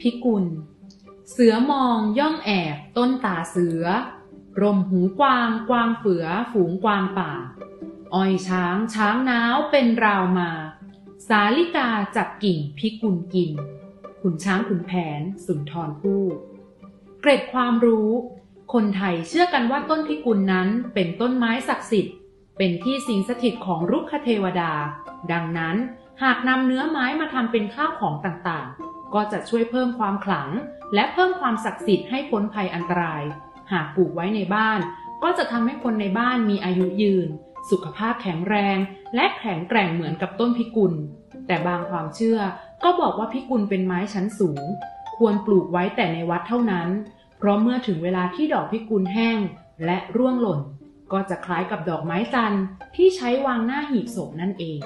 พิกุล เสือมองย่องแอบต้นตาเสือ รมหูกวางกวางเฝือฝูงกวางป่า อ้อยช้างช้างน้าวเป็นราวมา สาลิกาจับกิ่งพิกุลกิน ขุนช้างขุนแผนสุนทรภู่เกร็ดความรู้ คนไทยเชื่อกันว่าต้นพิกุลนั้นเป็นต้นไม้ศักดิ์สิทธิ์ เป็นที่สิงสถิตของรุกขเทวดา ดังนั้นหากนำเนื้อไม้มาทำเป็นข้าวของต่าง ก็จะช่วยเพิ่มความขลัง และเพิ่มความศักดิ์สิทธิ์ให้พ้นภัยอันตราย หากปลูกไว้ในบ้าน ก็จะทำให้คนในบ้านมีอายุยืน สุขภาพแข็งแรง และแข็งแกร่งเหมือนกับต้นพิกุล แต่บางความเชื่อก็บอกว่าพิกุลเป็นไม้ชั้นสูง ควรปลูกไว้แต่ในวัดเท่านั้น เพราะเมื่อถึงเวลาที่ดอกพิกุลแห้ง และร่วงหล่น ก็จะคล้ายกับดอกไม้จันทร์ที่ใช้วางหน้าหีบศพนั่นเอง